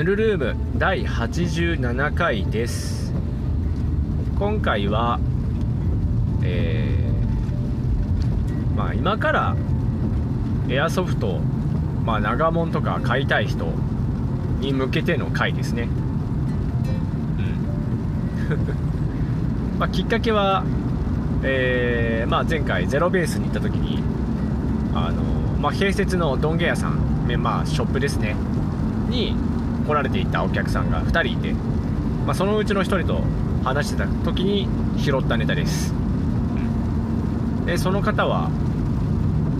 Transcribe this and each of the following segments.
ヌルルーム第87回です。今回はえー、まあ今からエアソフトまあ長門とか買いたい人に向けての回ですね。うん。まあきっかけはえーまあ、前回ゼロベースに行った時にあの、まあ、併設のどんげ屋さん、まあ、ショップですね。に来られていたお客さんが2人いて、まあ、そのうちの1人と話してた時に拾ったネタです、でその方は、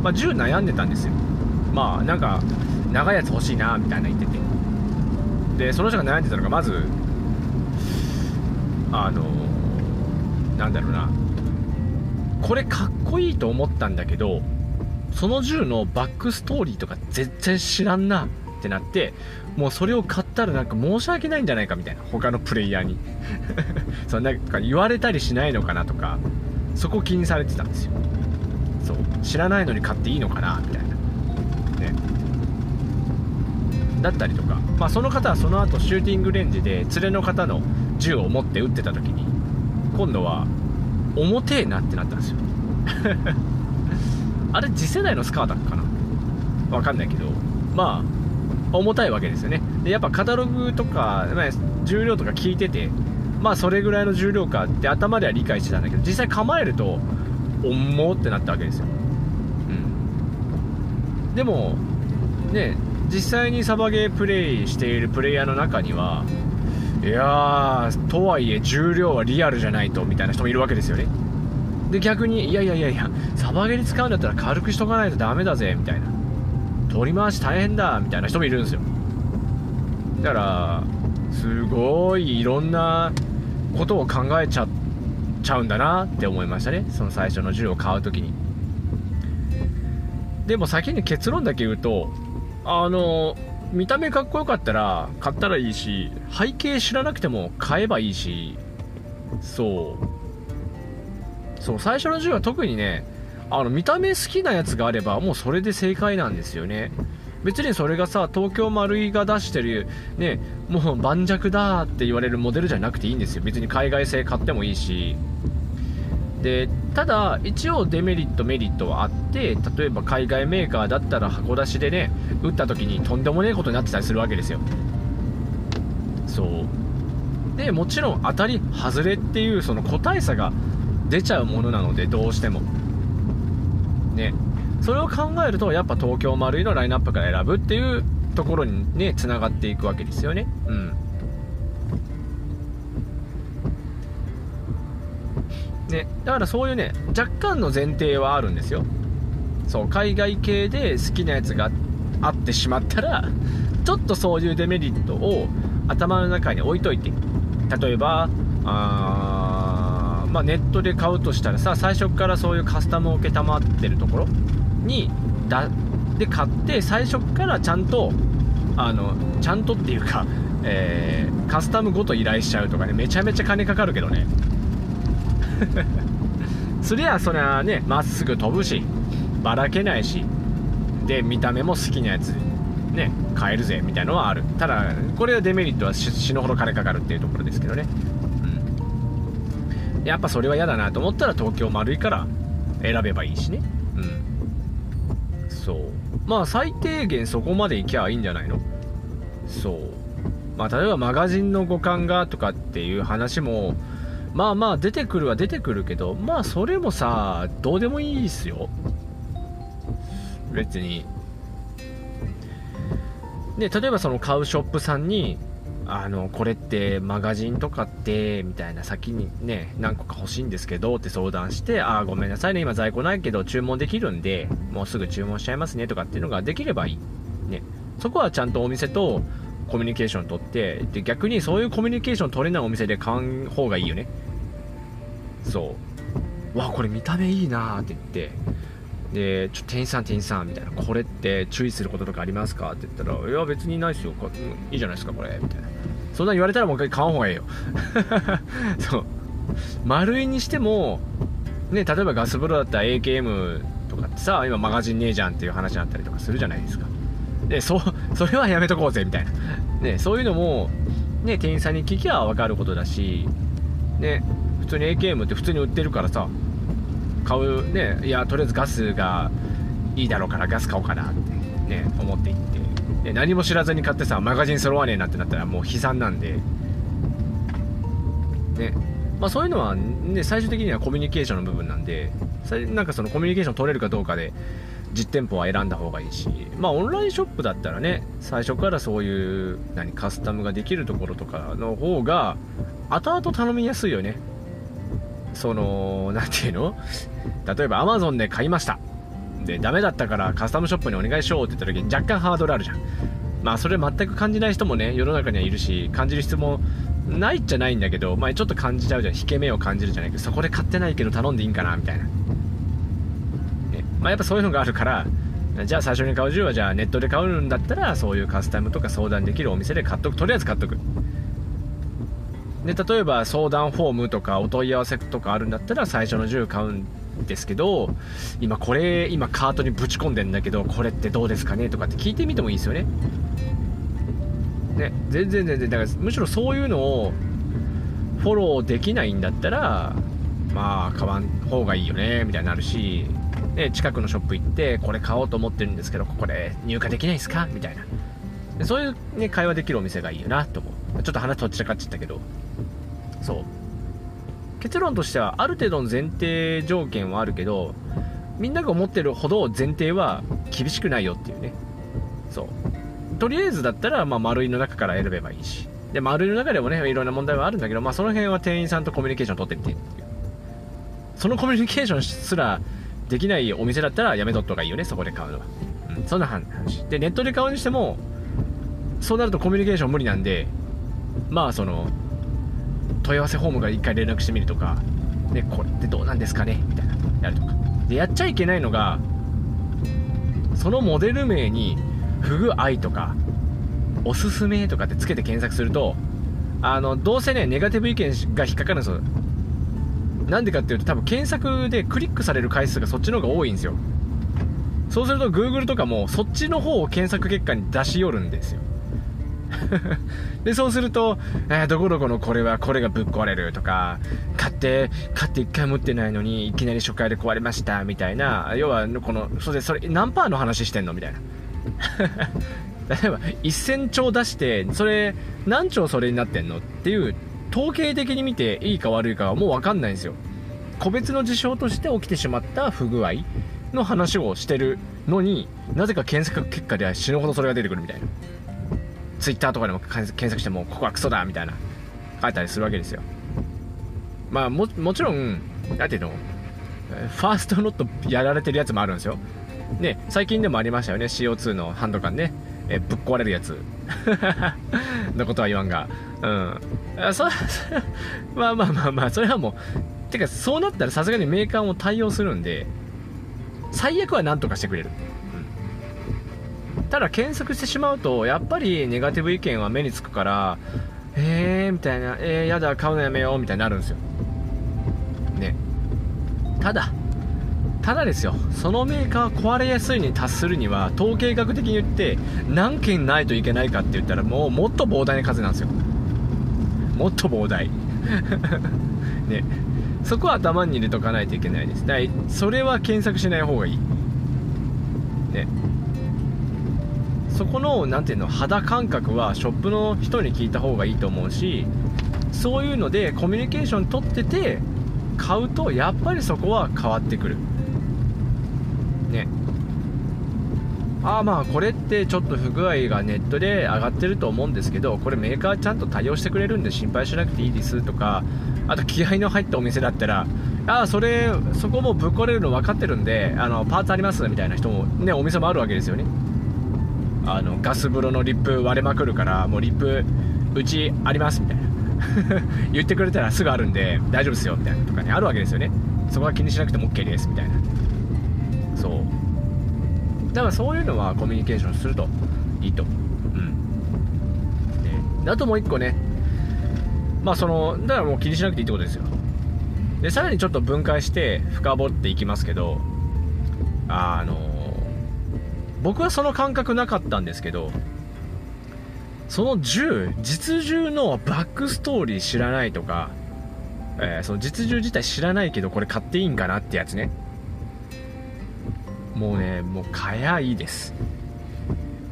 まあ、銃悩んでたんですよ。まあなんか長いやつ欲しいなみたいな言ってて。でその人が悩んでたのがまずあのなんだろうな。これかっこいいと思ったんだけどその銃のバックストーリーとか全然知らんな。ってなってもうそれを買ったらなんか申し訳ないんじゃないかみたいな。他のプレイヤーに。そんなか言われたりしないのかなとかそこ気にされてたんですよ。そう知らないのに買っていいのかなみたいな。ね。だったりとか、まあ、その方はその後シューティングレンジで連れの方の銃を持って撃ってた時に今度は重てえなってなったんですよ。あれ次世代のスカーだっかな。わかんないけど。まあ重たいわけですよね。でやっぱカタログとか、まあ、重量とか聞いててまあそれぐらいの重量かって頭では理解してたんだけど実際構えると重ってなったわけですよ、うん、でもね実際にサバゲープレイしているプレイヤーの中にはいやーとはいえ重量はリアルじゃないとみたいな人もいるわけですよね。で逆にいやいやいやいやサバゲーに使うんだったら軽くしとかないとダメだぜみたいな。取り回し大変だみたいな人もいるんですよ。だからすごいいろんなことを考えちゃちゃうんだなって思いましたね。その最初の銃を買う時に。でも先に結論だけ言うとあの見た目かっこよかったら買ったらいいし背景知らなくても買えばいいしそう。そう最初の銃は特にねあの見た目好きなやつがあればもうそれで正解なんですよね。別にそれがさ東京丸井が出してるねもう盤石だって言われるモデルじゃなくていいんですよ。別に海外製買ってもいいし。でただ一応デメリットメリットはあって例えば海外メーカーだったら箱出しでね打った時にとんでもねえことになってたりするわけですよ。そう。でもちろん当たり外れっていうその個体差が出ちゃうものなのでどうしても。ね。それを考えるとやっぱ東京丸いのラインナップから選ぶっていうところにねつながっていくわけですよね。うん。ね、だからそういうね若干の前提はあるんですよ。そう海外系で好きなやつがあってしまったらちょっとそういうデメリットを頭の中に置いといて。例えばあ、まあ、ネットで買うとしたらさ最初からそういうカスタムを承ってるところにだで買って最初からちゃんとあのちゃんとっていうか、えー、カスタムごと依頼しちゃうとかねめちゃめちゃ金かかるけどね。そりゃそりゃねまっすぐ飛ぶしばらけないしで見た目も好きなやつね買えるぜみたいのはある。ただこれはデメリットは死ぬほど金かかるっていうところですけどね。やっぱそれは嫌だなと思ったら東京丸いから選べばいいしね。うん。そう。まあ最低限そこまで行きゃいいんじゃないの？そう。まあ例えばマガジンの互換がとかっていう話もまあまあ出てくるは出てくるけどまあそれもさどうでもいいっすよ。別に。で例えばその買うショップさんにあのこれってマガジンとかってみたいな先にね何個か欲しいんですけどって相談してああごめんなさいね今在庫ないけど注文できるんでもうすぐ注文しちゃいますねとかっていうのができればいい。ね。そこはちゃんとお店とコミュニケーション取ってで逆にそういうコミュニケーション取れないお店で買う方がいいよね。そう。わこれ見た目いいなって言って。でちょ店員さん店員さんみたいな。これって注意することとかありますか？って言ったらいや別にないですよ。いいじゃないですかこれ。みたいな。そんな言われたらもう一回買わん方がいいよ。そう。丸いにしてもね例えばガス風呂だったら AKM とかってさ今マガジンねえじゃんっていう話になったりとかするじゃないですか。でそ それはやめとこうぜみたいな。ね、そういうのも、ね、店員さんに聞きゃ分かることだし、ね、普通に AKM って普通に売ってるからさ買うねいやとりあえずガスがいいだろうからガス買おうかなってね思っていって。で何も知らずに買ってさマガジン揃わねえなってなったらもう悲惨なんで。ね。まあそういうのはね最終的にはコミュニケーションの部分なんでなんかそのコミュニケーション取れるかどうかで実店舗は選んだ方がいいし。まあオンラインショップだったらね最初からそういう何カスタムができるところとかの方が後々頼みやすいよね。その何ていうの？例えば Amazon で買いました。でダメだったからカスタムショップにお願いしようって言った時に若干ハードルあるじゃん。まあそれ全く感じない人もね世の中にはいるし感じる質問ないっちゃないんだけど、まあ、ちょっと感じちゃうじゃん。引け目を感じるじゃないけどそこで買ってないけど頼んでいいんかなみたいな。ね。まあ、やっぱそういうのがあるからじゃあ最初に買う銃はじゃあネットで買うんだったらそういうカスタムとか相談できるお店で買っとく。とりあえず買っとく。で例えば相談フォームとかお問い合わせとかあるんだったら最初の銃買うんですけど今これ今カートにぶち込んでんだけどこれってどうですかねとかって聞いてみてもいいですよね。ね全然全然だからむしろそういうのをフォローできないんだったらまあ買わん方がいいよねみたいになるしで近くのショップ行ってこれ買おうと思ってるんですけどここで入荷できないですか？みたいな。そういう、ね、会話できるお店がいいよなと思う。ちょっと話とっちらかっちゃったけど。そう。結論としてはある程度の前提条件はあるけどみんなが思ってるほど前提は厳しくないよっていうね。そう。とりあえずだったら、まあ、丸いの中から選べばいいし。で丸いの中でもねいろんな問題はあるんだけど、まあ、その辺は店員さんとコミュニケーション取ってみてっていう。そのコミュニケーションすらできないお店だったらやめとった方がいいよねそこで買うのは、うん、そんな話。でネットで買うにしてもそうなるとコミュニケーション無理なんでまあその問い合わせフォームが1回連絡してみるとかでこれってどうなんですかね？みたいなやるとか。でやっちゃいけないのがそのモデル名に不具合とかおすすめとかってつけて検索するとあのどうせねネガティブ意見が引っかかるんですよ。なんでかっていうと多分検索でクリックされる回数がそっちの方が多いんですよ。そうすると Google とかもそっちの方を検索結果に出し寄るんですよ。でそうすると、えー、どこどこのこれはこれがぶっ壊れるとか買って買って1回持ってないのにいきなり初回で壊れましたみたいな要はこのそれそれ何パーの話してんの？みたいな。例えば1000兆出してそれ何兆それになってんの？っていう統計的に見ていいか悪いかはもう分かんないんですよ。個別の事象として起きてしまった不具合の話をしてるのになぜか検索結果では死ぬほどそれが出てくるみたいな。Twitter とかでも検索してもここはクソだみたいな書いたりするわけですよ。まあもちろん何ていうのファーストノットやられてるやつもあるんですよ。ね最近でもありましたよね CO2 のハンドガンね。えぶっ壊れるやつ。のことは言わんが。うん。あそ まあまあまあまあそれはもうてかそうなったらさすがにメーカーも対応するんで最悪は何とかしてくれる、ただ検索してしまうとやっぱりネガティブ意見は目につくからえーみたいなえー、やだ買うのやめようみたいになるんですよ。ね。ただただですよ。そのメーカー壊れやすいに達するには統計学的に言って何件ないといけないかって言ったらもうもっと膨大な数なんですよ。もっと膨大。ね。そこは頭に入れとかないといけないです。だそれは検索しない方がいい。ね。そこの何ていうの肌感覚はショップの人に聞いた方がいいと思うしそういうのでコミュニケーション取ってて買うとやっぱりそこは変わってくる。ね。ああまあこれってちょっと不具合がネットで上がってると思うんですけどこれメーカーちゃんと対応してくれるんで心配しなくていいですとかあと気合の入ったお店だったらああそれそこもぶっ壊れるの分かってるんであのパーツありますみたいな人もねお店もあるわけですよね。あのガス風呂のリップ割れまくるからもうリップうちありますみたいな。言ってくれたらすぐあるんで大丈夫ですよみたいなとかねあるわけですよね。そこは気にしなくても OK ですみたいな。そう。だからそういうのはコミュニケーションするといいと。うん。であともう一個ね。まあそのだからもう気にしなくていいってことですよ。でさらにちょっと分解して深掘っていきますけどあの僕はその感覚なかったんですけどその銃実銃のバックストーリー知らないとか、えー、その実銃自体知らないけどこれ買っていいんかなってやつね。もうねもう買やいいです。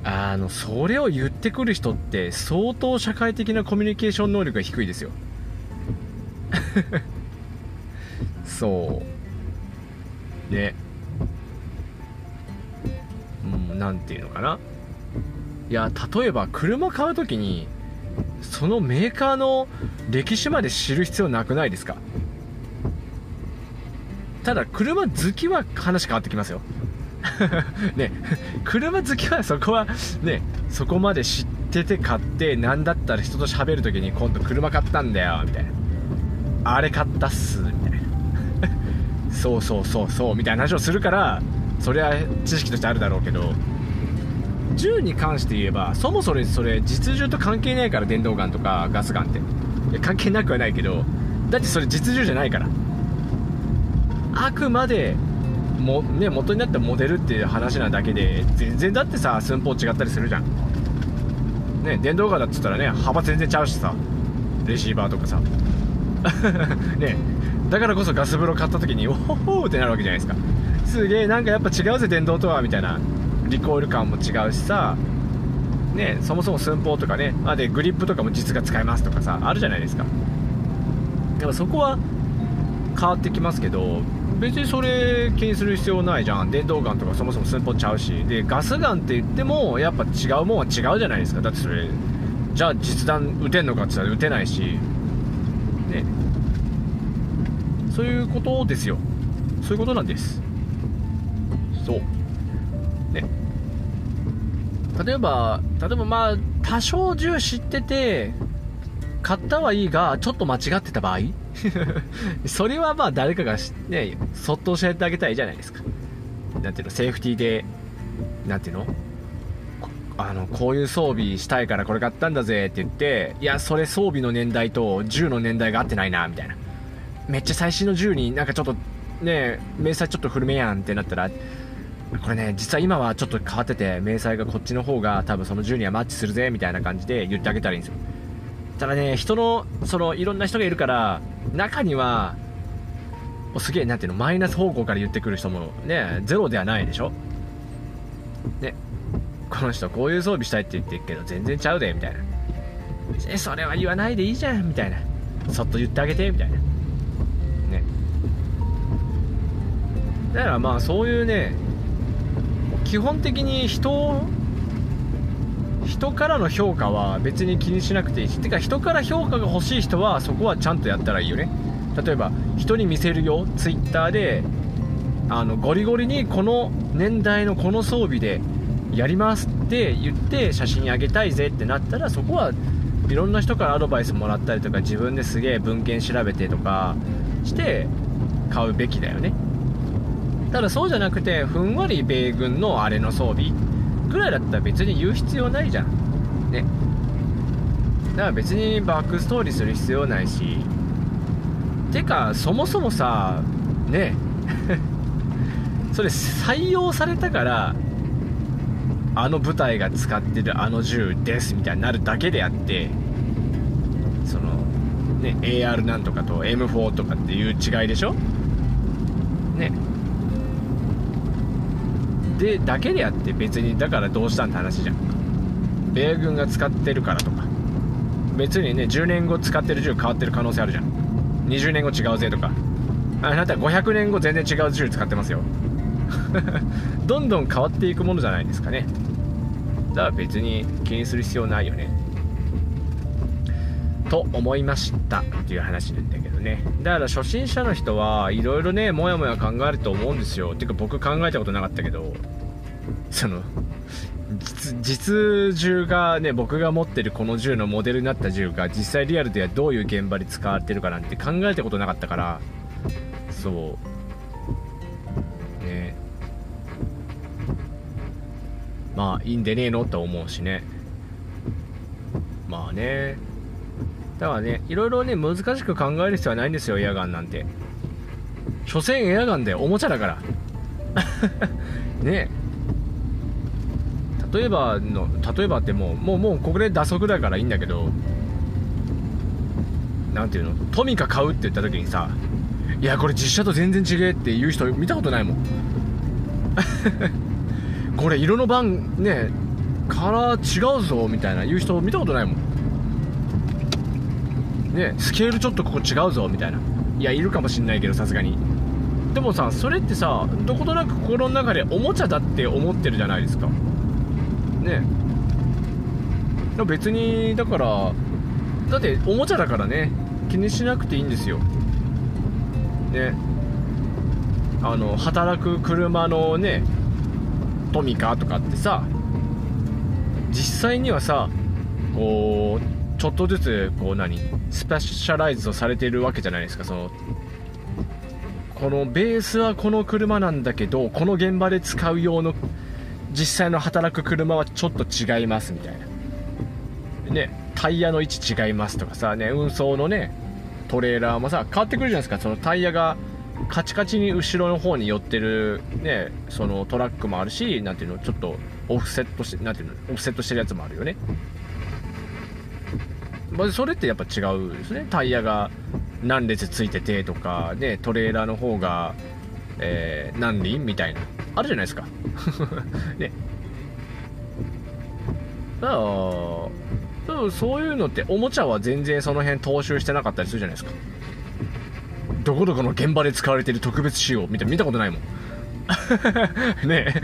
あのそれを言ってくる人って相当社会的なコミュニケーション能力が低いですよ。そう。ね何ていうのかな？いや例えば車買う時にそのメーカーの歴史まで知る必要なくないですか？ただ車好きは話変わってきますよ。ね車好きはそこはねそこまで知ってて買って何だったら人と喋る時に今度車買ったんだよみたいな。あれ買ったっすみたいな。そうそうそうそうみたいな話をするからそれは知識としてあるだろうけど銃に関して言えばそもそもそれ実銃と関係ないから電動ガンとかガスガンって。関係なくはないけどだってそれ実銃じゃないから。あくまでも、ね、元になったモデルっていう話なだけで全然だってさ寸法違ったりするじゃん。ね電動ガンだっつったらね幅全然ちゃうしさ。レシーバーとかさ。ねだからこそガス風呂買った時におほほってなるわけじゃないですか。すげえなんかやっぱ違うぜ電動とはみたいな。リコール感も違うしさ。ねそもそも寸法とかね。あでグリップとかも実が使えますとかさあるじゃないですか。やっぱそこは変わってきますけど別にそれ気にする必要ないじゃん。電動ガンとかそもそも寸法ちゃうし。でガスガンって言ってもやっぱ違うもんは違うじゃないですか。だってそれじゃあ実弾撃てんのかって言ったら撃てないし。ね。そういうことですよ。そういうことなんです。そう。ね。例えば例えばまあ多少銃知ってて買ったはいいがちょっと間違ってた場合？それはまあ誰かがねそっと教えてあげたいじゃないですか。なんていうの？セーフティーでなんていうの？あのこういう装備したいからこれ買ったんだぜって言っていやそれ装備の年代と銃の年代が合ってないなみたいな。めっちゃ最新の銃になんかちょっとね明細ちょっと古めやんってなったらこれね実は今はちょっと変わってて明細がこっちの方が多分その銃にはマッチするぜみたいな感じで言ってあげたらいいんですよ。ただね人のそのいろんな人がいるから中にはすげえなんていうのマイナス方向から言ってくる人もねゼロではないでしょ？ねこの人こういう装備したいって言ってるけど全然ちゃうでみたいなえそれは言わないでいいじゃんみたいな。そっと言ってあげてみたいな。ね。だからまあそういうね基本的に人人からの評価は別に気にしなくていい。してか人から評価が欲しい人はそこはちゃんとやったらいいよね。例えば人に見せるよツイッターであのゴリゴリにこの年代のこの装備でやりますって言って写真あげたいぜってなったらそこはいろんな人からアドバイスもらったりとか自分ですげえ文献調べてとかして買うべきだよね。ただそうじゃなくてふんわり米軍のあれの装備ぐらいだったら別に言う必要ないじゃん。ね。だから別にバックストーリーする必要ないし。てかそもそもさね。それ採用されたからあの部隊が使ってるあの銃ですみたいになるだけであってそのね AR なんとかと M4 とかっていう違いでしょ？ね。でだけであって別にだからどうしたんって話じゃん。米軍が使ってるからとか。別にね10年後使ってる銃変わってる可能性あるじゃん。20年後違うぜとか。あなた500年後全然違う銃使ってますよ。どんどん変わっていくものじゃないですかね。だから別に気にする必要ないよね。と思いましたっていう話なんだけどね。だから初心者の人はいろいろねもやもや考えると思うんですよ。てか僕考えたことなかったけど。その実実銃がね僕が持ってるこの銃のモデルになった銃が実際リアルではどういう現場で使われてるかなんて考えたことなかったからそう。ね。まあいいんでねえのと思うしね。まあね。だからねいろいろね難しく考える必要はないんですよエアガンなんて。所詮エアガンでおもちゃだから。ね。え例えばの例えばってもうもうもうここで打足だからいいんだけどなんていうの？トミカ買うって言った時にさいやこれ実写と全然違えって言う人見たことないもん。これ色の番ねカラー違うぞみたいな言う人見たことないもん。ねスケールちょっとここ違うぞみたいな。いやいるかもしんないけどさすがに。でもさそれってさどことなく心の中でおもちゃだって思ってるじゃないですか。ね。別にだからだっておもちゃだからね。気にしなくていいんですよ。ね。あの働く車のねトミカとかってさ実際にはさこうちょっとずつこう何スペシャライズをされているわけじゃないですかそのこのベースはこの車なんだけどこの現場で使う用の実際の働く車はちょっと違いますみたいな。ねタイヤの位置違いますとかさね運送のねトレーラーもさ変わってくるじゃないですか。そのタイヤがカチカチに後ろの方に寄ってるねそのトラックもあるしなんていうのちょっとオフセットしてなていうのオフセットしてるやつもあるよね。まあ、それってやっぱ違うですね。タイヤが何列ついててとかねトレーラーの方が、えー、何輪みたいな。あるじゃないですか。ね。だからそういうのっておもちゃは全然その辺踏襲してなかったりするじゃないですか。どこどこの現場で使われてる特別仕様みたいな見たことないもん。ね。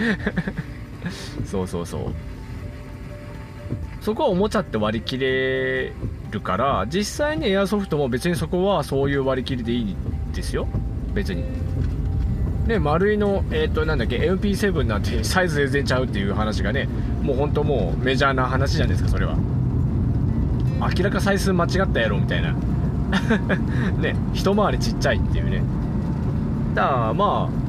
そうそうそう。そこはおもちゃって割り切れるから実際にエアソフトも別にそこはそういう割り切りでいいですよ。別に。ね丸いのえ、ー、となんだっけ MP7 なんてサイズ全然ちゃうっていう話がねもう本当もうメジャーな話じゃないですかそれは。明らかサイズ間違ったやろみたいな。ね一回りちっちゃいっていうね。だからまあ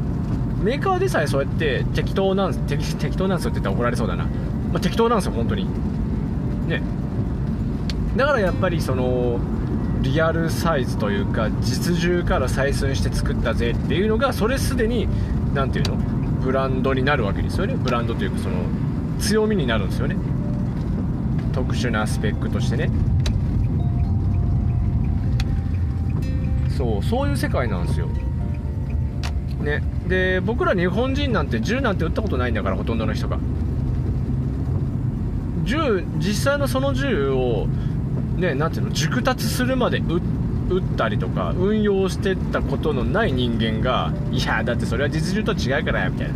メーカーでさえそうやって適当なん適適当なんすよって言ったら怒られそうだな、まあ、適当なんですよ本当に。ね。だからやっぱりそのリアルサイズというか実銃から採寸して作ったぜっていうのがそれすでに何ていうの？ブランドになるわけですよね。ブランドというかその強みになるんですよね。特殊なスペックとしてね。そうそういう世界なんですよ。ね。で僕ら日本人なんて銃なんて撃ったことないんだからほとんどの人が。銃実際のその銃をね何ていうの熟達するまで打ったりとか運用してったことのない人間がいやだってそれは実銃と違うからみたいな。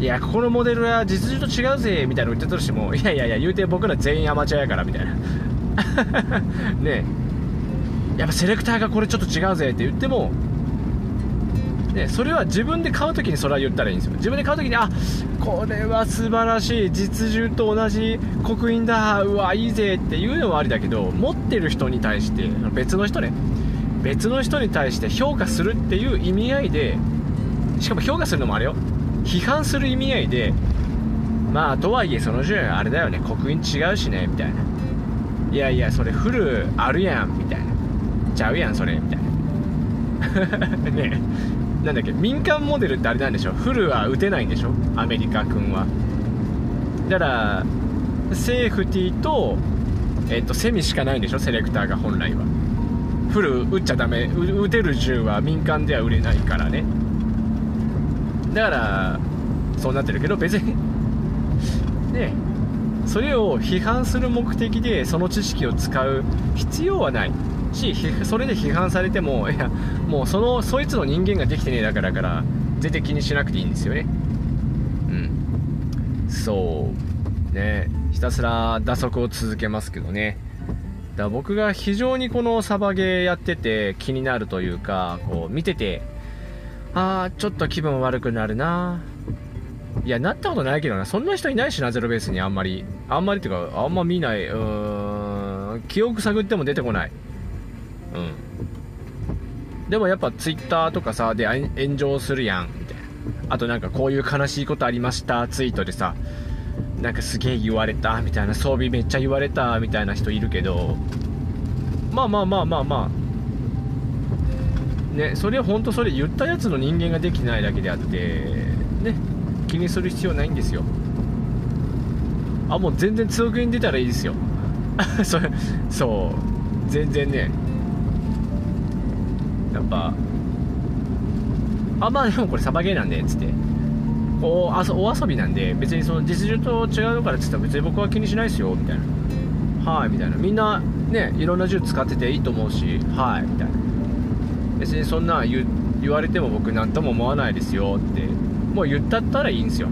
いやここのモデルは実銃と違うぜみたいなの言ってたとしてもいやいやいや言うて僕ら全員アマチュアやからみたいな。ね。やっぱセレクターがこれちょっと違うぜって言ってもね、それは自分で買う時にそれは言ったらいいんですよ。自分で買う時にあこれは素晴らしい。実銃と同じ。刻印だ。うわいいぜっていうのはありだけど持ってる人に対して別の人ね。別の人に対して評価するっていう意味合いでしかも評価するのもあれよ。批判する意味合いでまあとはいえその銃あれだよね。刻印違うしね。みたいな。いやいやそれフルあるやん。みたいな。ちゃうやんそれ。みたいな。ね。なんだっけ民間モデルってあれなんでしょフルは打てないんでしょ？アメリカ君は。だからセーフティーと,、えっとセミしかないんでしょ？セレクターが本来は。フル打っちゃダメ。打てる銃は民間では売れないからね。だからそうなってるけど別に ねそれを批判する目的でその知識を使う必要はない。し それで批判されてもいやもうそのそいつの人間ができてねえだからから全然気にしなくていいんですよね。うん。そう。ね。ひたすら打足を続けますけどね。だから僕が非常にこのサバゲーやってて気になるというかこう見ててああちょっと気分悪くなるな。いやなったことないけどな。そんな人いないしなゼロベースに。あんまり。あんまりっていうかあんま見ない。うーん。記憶探っても出てこない。うん。でもやっぱツイッターとかさで炎上するやんみたいな。あとなんかこういう悲しいことありましたツイートでさなんかすげえ言われたみたいな。装備めっちゃ言われたみたいな人いるけどまあまあまあまあまあ。ねそれは本当それ言ったやつの人間ができないだけであってね気にする必要ないんですよ。あもう全然通勤出たらいいですよ。そそう。全然ね。やっぱあまあでもこれサバゲーなんでっつって。こうあそお遊びなんで別にその実情と違うのからっつったら別に僕は気にしないですよみたいな。はいみたいな。みんなねいろんな銃使ってていいと思うしはいみたいな。別にそんな言言われても僕何とも思わないですよって。もう言ったったらいいんですよ。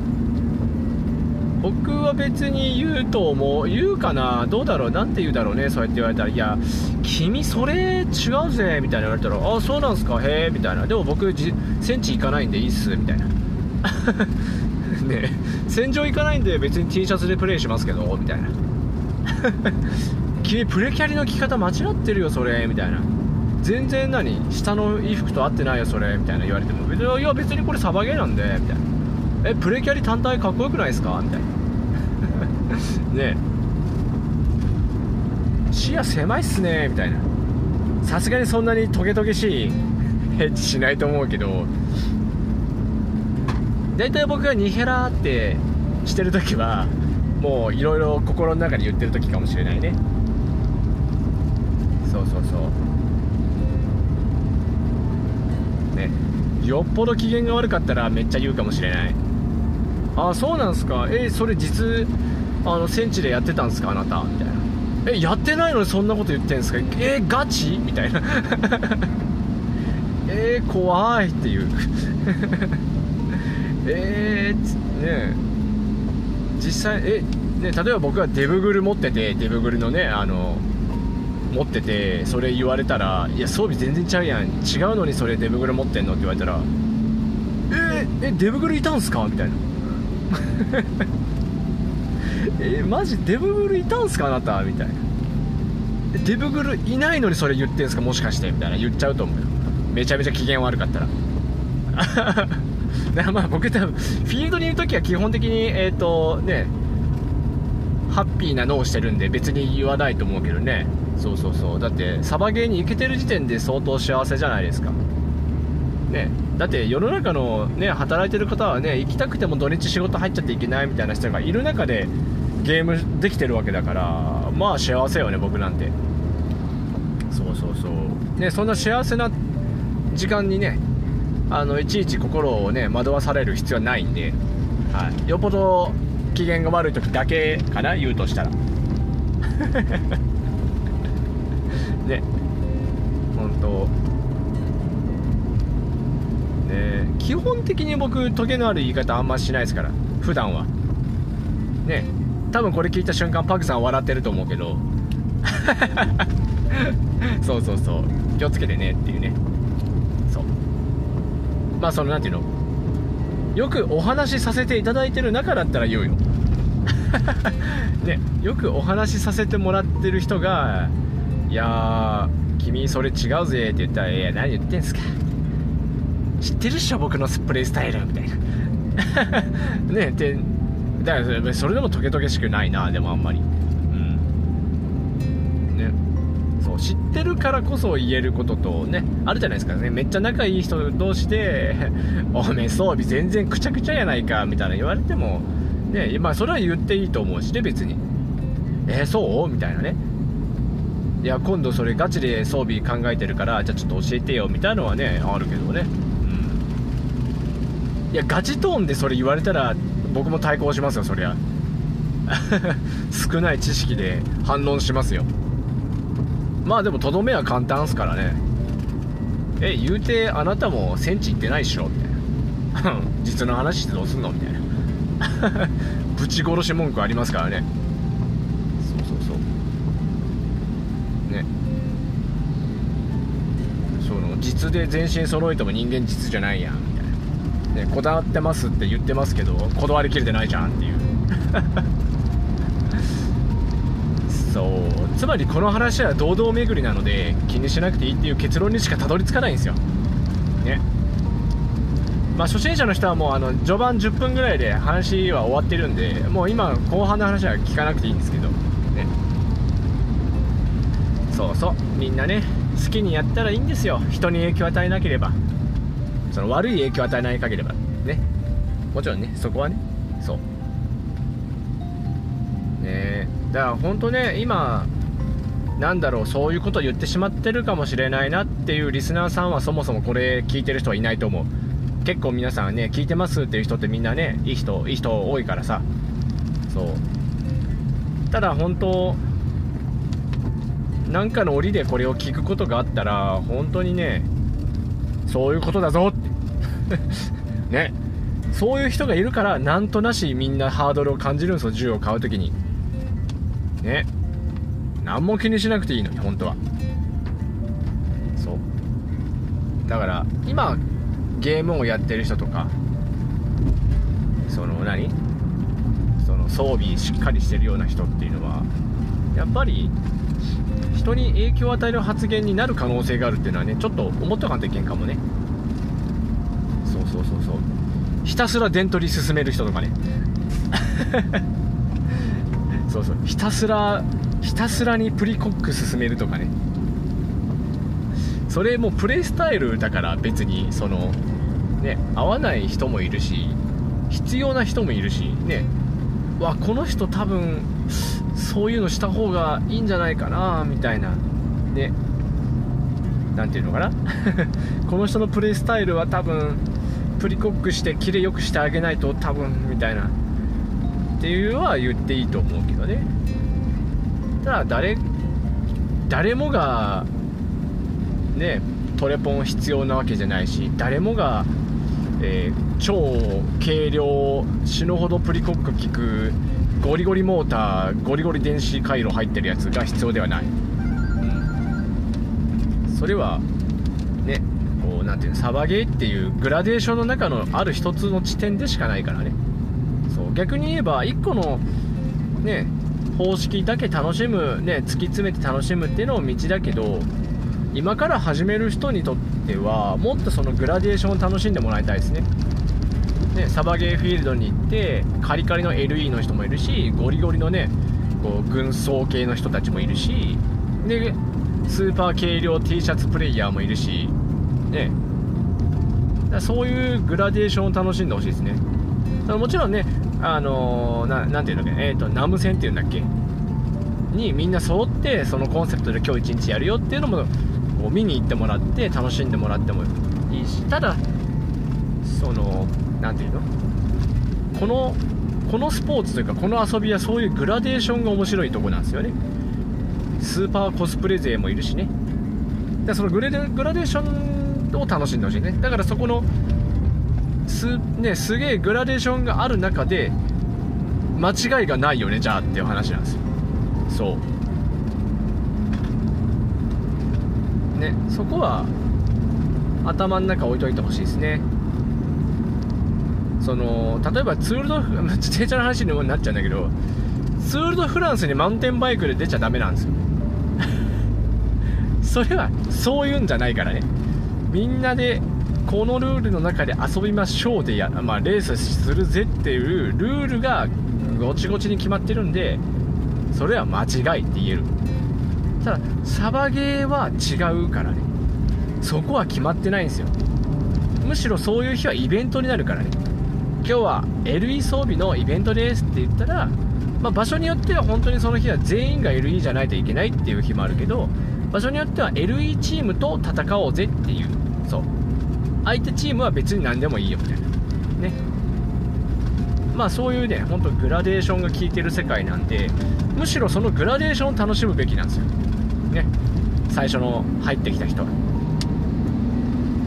僕は別に言うと思う。言うかな？どうだろう？なんて言うだろうね？そうやって言われたら。いや君それ違うぜ。みたいな言われたらあそうなんすか？へえみたいな。でも僕戦地行かないんでいいっす。みたいな。ね。戦場行かないんで別に T シャツでプレイしますけど。みたいな。君プレキャリの着方間違ってるよそれ。みたいな。全然何？下の衣服と合ってないよそれ。みたいな言われても。いや別にこれサバゲーなんで。みたいな。えプレキャリ単体かっこよくないですか？みたいな。ね視野狭いっすねみたいな。さすがにそんなにトゲトゲしい ヘッジしないと思うけど。大体僕がニヘラってしてる時はもういろいろ心の中で言ってる時かもしれないね。そうそうそう。ね。よっぽど機嫌が悪かったらめっちゃ言うかもしれない。あそうなんすか。えそれ実あの戦地でやってたんですかあなた。みたいな。えやってないのにそんなこと言ってんすか。えガチ？みたいな。えー、怖いっていう。えー、ね実際えね例えば僕がデブグル持っててデブグルのねあの持っててそれ言われたら「いや装備全然ちゃうやん。違うのにそれデブグル持ってんの?」って言われたら「えー、えデブグルいたんすか?」みたいな。えマジデブグルいたんすかあなた？みたいな。デブグルいないのにそれ言ってんすか？もしかしてみたいな。言っちゃうと思うよ。めちゃめちゃ機嫌悪かったら。だからまあ僕多分フィールドにいる時は基本的にえっ、ー、とねハッピーな脳をしてるんで別に言わないと思うけどね。そうそうそう。だってサバゲーに行けてる時点で相当幸せじゃないですか。ねだって世の中のね働いてる方はね行きたくても土日仕事入っちゃっていけないみたいな人がいる中でゲームできてるわけだからまあ幸せよね僕なんて。そうそうそう。ねそんな幸せな時間にねあのいちいち心をね惑わされる必要はないんで、はい、よっぽど機嫌が悪い時だけかな言うとしたら。ね。本当ね基本的に僕トゲのある言い方あんましないですから普段は。ね多分これ聞いた瞬間パグさん笑ってると思うけど。そうそうそう。気をつけてねっていうね。そう。まあその何ていうの？よくお話しさせていただいてる中だったら言うよ。ねよくお話しさせてもらってる人が「いや君それ違うぜ」って言ったら「いや何言ってんすか」知ってるっしょ僕のスプレイスタイルみたいな。ねでだからそれでもトゲトゲしくないなでもあんまり。うん。ね。そう知ってるからこそ言えることとねあるじゃないですか。ねめっちゃ仲いい人同士で「おめえ装備全然くちゃくちゃやないか」みたいな言われてもねまあそれは言っていいと思うしね別に。えー、そう？みたいなね。いや今度それガチで装備考えてるからじゃあちょっと教えてよみたいなのはねあるけどね。いやガチトーンでそれ言われたら僕も対抗しますよそりゃ。少ない知識で反論しますよ。まあでもとどめは簡単っすからね。え言うてあなたも戦地行ってないっしょみたいな。実の話してどうすんのみたいな。ぶち殺し文句ありますからね。そうそうそう。ね。その実で全身揃えても人間実じゃないやん。ね、こだわってますって言ってますけどこだわりきれてないじゃんっていう。そう。つまりこの話は堂々巡りなので気にしなくていいっていう結論にしかたどり着かないんですよ。ね。まあ初心者の人はもうあの序盤10分ぐらいで話は終わってるんでもう今後半の話は聞かなくていいんですけど。ね。そうそう。みんなね好きにやったらいいんですよ。人に影響与えなければ。その悪い影響を与えない限りはね。もちろんねそこはね。そう。ね。だから本当ね今なんだろうそういうこと言ってしまってるかもしれないなっていうリスナーさんはそもそもこれ聞いてる人はいないと思う。結構皆さんね聞いてますっていう人ってみんなねいい人いい人多いからさ。そう。ただ本当なんかの折でこれを聞くことがあったら本当にねそういうことだぞって。ね。そういう人がいるからなんとなしみんなハードルを感じるんですよ銃を買う時に。ね。何も気にしなくていいのに本当は。そう。だから今ゲームをやってる人とかその何？その装備しっかりしてるような人っていうのはやっぱり人に影響を与える発言になる可能性があるっていうのはねちょっと思っとかんといけんかもね。そうそうそうそう。ひたすら伝取り進める人とかね。そうそう。ひたすらひたすらにプリコック進めるとかね。それもプレイスタイルだから別にそのね合わない人もいるし必要な人もいるしね。わこの人多分そういうのした方がいいんじゃないかなみたいな。ね何て言うのかな？この人のプレイスタイルは多分プリコックしてキレよくしてあげないと多分みたいな。っていうのは言っていいと思うけどね。ただ誰誰もがねトレポン必要なわけじゃないし誰もが、えー、超軽量死ぬほどプリコック効くゴリゴリモーターゴリゴリ電子回路入ってるやつが必要ではない、うん、それはねこう何ていうのサバゲーっていうグラデーションの中のある一つの地点でしかないからね。そう逆に言えば1個のね方式だけ楽しむね突き詰めて楽しむっていうのも道だけど今から始める人にとってはもっとそのグラデーションを楽しんでもらいたいですね。ね、サバゲーフィールドに行ってカリカリの LE の人もいるしゴリゴリのねこう軍装系の人たちもいるしでスーパー軽量 T シャツプレイヤーもいるし、ね。だ、そういうグラデーションを楽しんでほしいですね。もちろんねあのー、なていうんだっけえっ、ー、とナム戦っていうんだっけ？にみんな揃ってそのコンセプトで今日一日やるよっていうのもこう見に行ってもらって楽しんでもらってもいいしただその何て言うの？このこのスポーツというかこの遊びはそういうグラデーションが面白いとこなんですよね。スーパーコスプレ勢もいるしね。でそのグレグラデーションを楽しんでほしいね。だからそこのす,、ね、すげえグラデーションがある中で間違いがないよねじゃあっていう話なんですよ。そう。ねそこは頭の中置いといてほしいですね。その例えばツールド自転車の話にもなっちゃうんだけどツール・ド・フランスにマウンテンバイクで出ちゃダメなんですよ。それはそういうんじゃないからね。みんなでこのルールの中で遊びましょうでや、まあ、レースするぜっていうルールがごちごちに決まってるんでそれは間違いって言える。ただサバゲーは違うからね。そこは決まってないんですよ。むしろそういう日はイベントになるからね。今日は LE 装備のイベントですって言ったら、まあ、場所によっては本当にその日は全員が LE じゃないといけないっていう日もあるけど場所によっては LE チームと戦おうぜっていうそう。相手チームは別に何でもいいよみたいな。ね。まあそういうね本当グラデーションが効いてる世界なんでむしろそのグラデーションを楽しむべきなんですよ。ね。最初の入ってきた人は。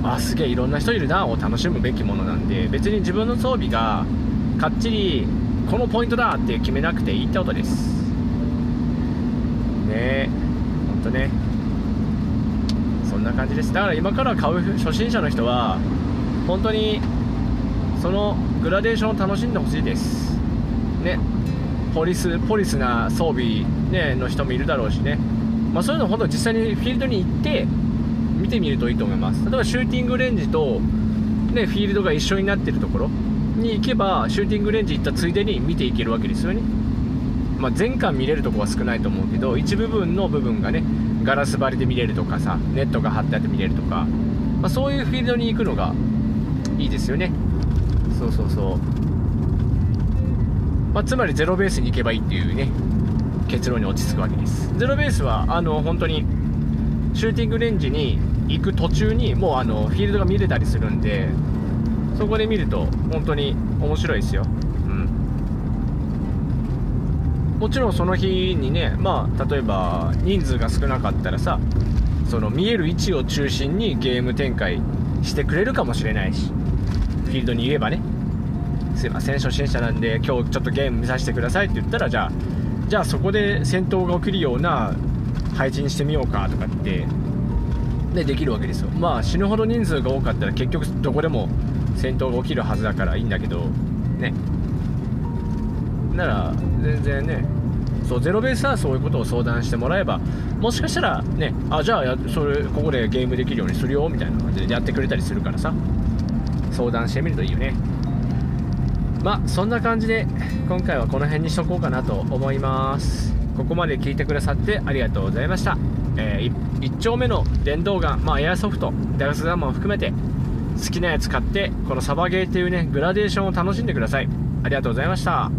あすげえいろんな人いるなを楽しむべきものなんで別に自分の装備がかっちりこのポイントだって決めなくていいってことです。ねえほんとね。そんな感じです。だから今から買う初心者の人は本当にそのグラデーションを楽しんでほしいです。ね。ポリスポリスな装備、ね、の人もいるだろうしね、まあ、そういうの本当実際にフィールドに行って見てみるといいと思います。例えばシューティングレンジと、ね、フィールドが一緒になってるところに行けばシューティングレンジ行ったついでに見ていけるわけですよね、まあ、全巻見れるとこは少ないと思うけど一部分の部分がねガラス張りで見れるとかさネットが張ってあって見れるとか、まあ、そういうフィールドに行くのがいいですよね。そうそうそう、まあ、つまりゼロベースに行けばいいっていうね結論に落ち着くわけです。ゼロベースはあの本当にシューティングレンジに行く途中にもうあのフィールドが見れたりするんでそこで見ると本当に面白いですよ、うん、もちろんその日にねまあ例えば人数が少なかったらさその見える位置を中心にゲーム展開してくれるかもしれないしフィールドにいればね。すいません初心者なんで今日ちょっとゲーム見させてくださいって言ったらじゃあじゃあそこで戦闘が起きるような配置にしてみようかとかってでできるわけですよ。まあ死ぬほど人数が多かったら結局どこでも戦闘が起きるはずだからいいんだけどね。なら全然ね。そうゼロベースはそういうことを相談してもらえばもしかしたらねあじゃあそれここでゲームできるようにするよみたいな感じでやってくれたりするからさ。相談してみるといいよね。まあそんな感じで今回はこの辺にしとこうかなと思います。ここまで聞いてくださってありがとうございました、えー、1, 丁目の電動ガン、まあ、エアソフトダガスガンマンを含めて好きなやつ買ってこのサバゲーっていうねグラデーションを楽しんでください。ありがとうございました。